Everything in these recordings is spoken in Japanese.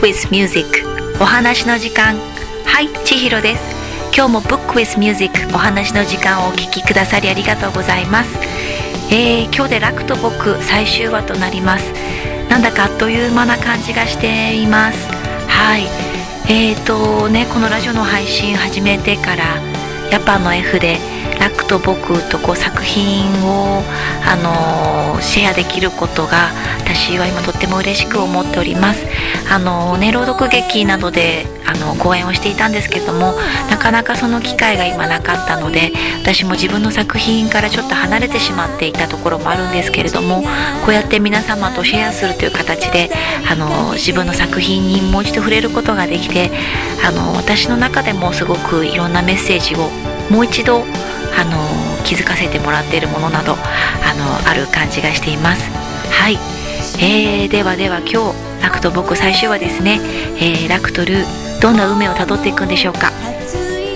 with Music お話の時間。はい千尋です。今日も Book with Music お話の時間をお聞きくださりありがとうございます。えー、今日で楽と僕最終話となります。なんだかあっという間な感じがしています。はい。えーとねこのラジオの配信始めてからやっぱあの F で楽と僕とこう作品を、あのー、シェアできることが私は今とっても嬉しく思っております。あのー、ね、朗読劇などであの講演をしていたんですけどもなかなかその機会が今なかったので私も自分の作品からちょっと離れてしまっていたところもあるんですけれどもこうやって皆様とシェアするという形であの自分の作品にもう一度触れることができてあの私の中でもすごくいろんなメッセージをもう一度あの気づかせてもらっているものなどあのある感じがしています。はい、えー、ではでは今日ラクと僕最終話ですね、えー、ラクとルーどんな運命をたどっていくんでしょうか、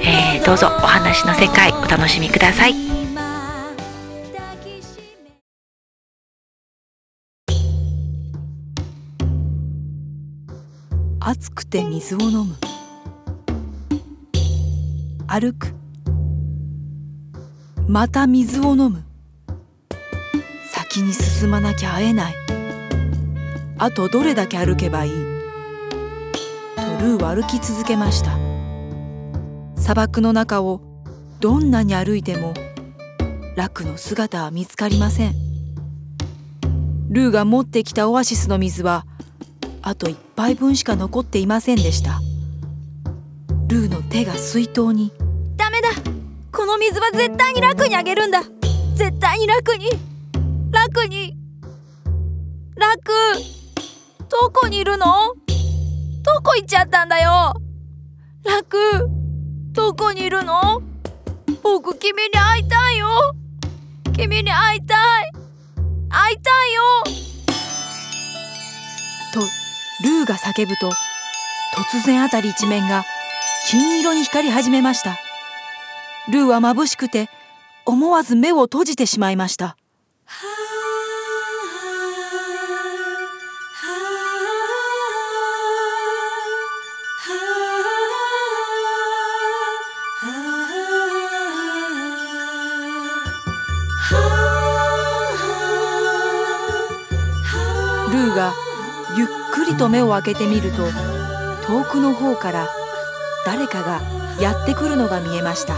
えー、どうぞお話の世界お楽しみください。暑くて水を飲む。歩く。また水を飲む。先に進まなきゃ会えない。あとどれだけ歩けばいい？とルーは歩き続けました。砂漠の中をどんなに歩いてもラクの姿は見つかりません。ルーが持ってきたオアシスの水はあと一杯分しか残っていませんでした。ルーの手が水筒に。ダメだ。この水は絶対に楽にあげるんだ。絶対に楽に。楽に。楽。どこにいるの？どこ行っちゃったんだよ？楽。どこにいるの？僕君に会いたいよ。君に会いたい。会いたいよ。とルーが叫ぶと突然あたり一面が金色に光り始めました。ルーは眩しくて思わず目を閉じてしまいました。ルーがゆっくりと目を開けてみると遠くの方から誰かがやってくるのが見えました。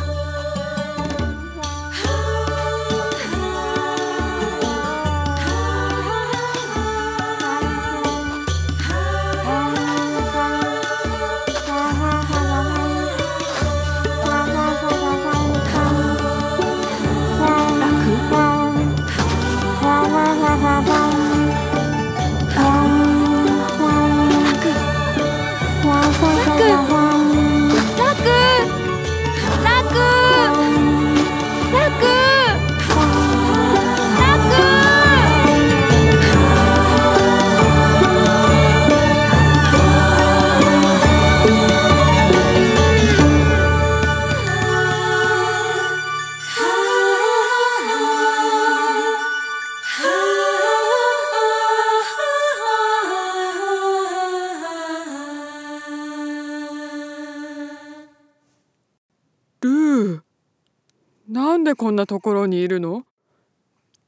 でこんなところにいるの？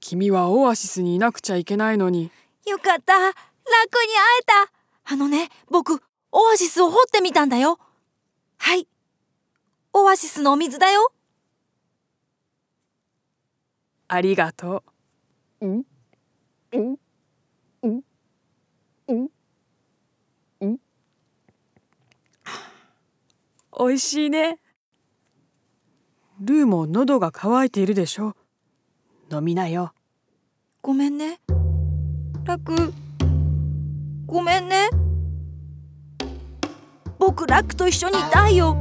君はオアシスにいなくちゃいけないのに。よかった。楽に会えた。あのね、僕、オアシスを掘ってみたんだよ。はい。オアシスのお水だよ。ありがとう。ん？ん？ん？ん？ん？おいしいね。ルーも喉が渇いているでしょ飲みなよ。ごめんね。ラクごめんね。僕ラクと一緒にいたいよ。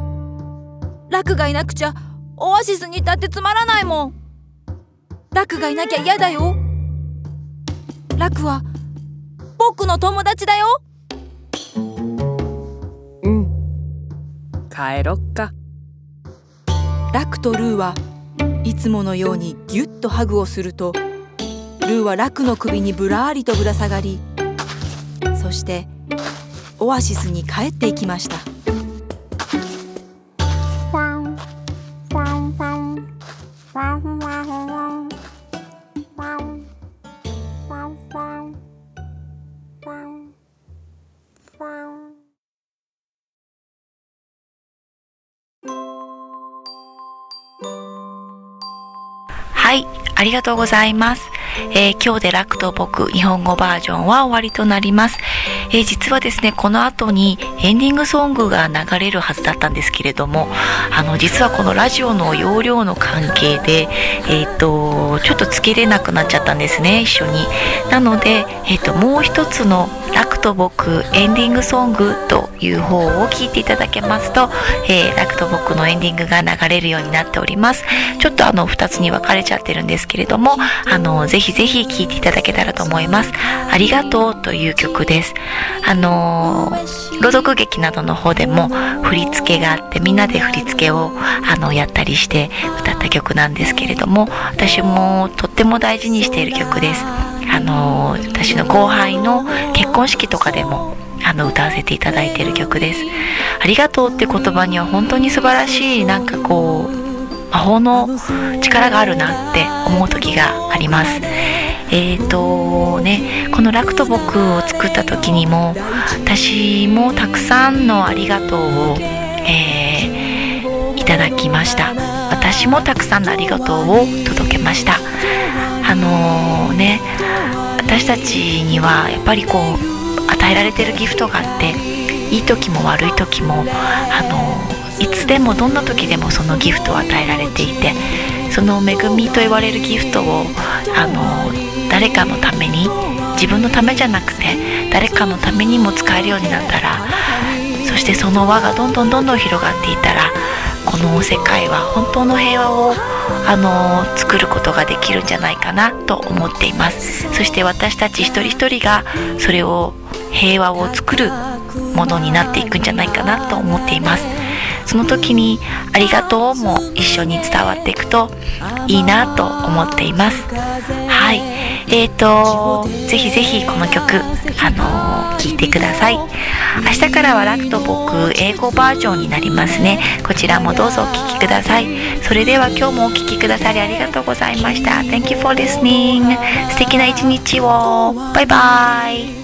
ラクがいなくちゃオアシスにいたってつまらないもん。ラクがいなきゃ嫌だよ。ラクは僕の友達だよ。うん。帰ろっか。ラクとルーはいつものようにギュッとハグをするとルーはラクの首にぶらりとぶら下がりそしてオアシスに帰っていきました。はい、ありがとうございます。えー今日で楽と僕日本語バージョンは終わりとなります。えー実はですね、この後にエンディングソングが流れるはずだったんですけれども、あの、実はこのラジオの容量の関係で、えっ、と、ちょっとつけれなくなっちゃったんですね、一緒に。なので、えっ、と、もう一つの楽と僕エンディングソングという方を聞いていただけますと、えー、楽と僕のエンディングが流れるようになっております。ちょっとあの、二つに分かれちゃってるんですけれども、あの、ぜひぜひ聴いていただけたらと思います。ありがとうという曲です。あの朗読劇などの方でも振り付けがあってみんなで振り付けをあのやったりして歌った曲なんですけれども私もとっても大事にしている曲です。あの私の後輩の結婚式とかでもあの歌わせていただいている曲です。ありがとうって言葉には本当に素晴らしいなんかこう魔法の力があるなって思う時があります。えーとね、この「楽と僕」を作った時にも私もたくさんの「ありがとうを」えーいただきました。私もたくさんの「ありがとう」を届けました。あのね私たちにはやっぱりこう与えられてるギフトがあっていい時も悪い時もあのいつでもどんな時でもそのギフトを与えられていてその恵みと言われるギフトをあの誰かのために自分のためじゃなくて誰かのためにも使えるようになったらそしてその輪がどんどんどんどん広がっていたらこの世界は本当の平和をあの作ることができるんじゃないかなと思っています。そして私たち一人一人がそれを平和を作るものになっていくんじゃないかなと思っています。その時に「ありがとう」も一緒に伝わっていくといいなと思っています。はい。えーとぜひぜひこの曲あのーいてください。明日からは楽と僕英語バージョンになりますね。こちらもどうぞお聴きください。それでは今日もお聴きくださりありがとうございました。Thank you for listening 素敵な一日を。バイバイ。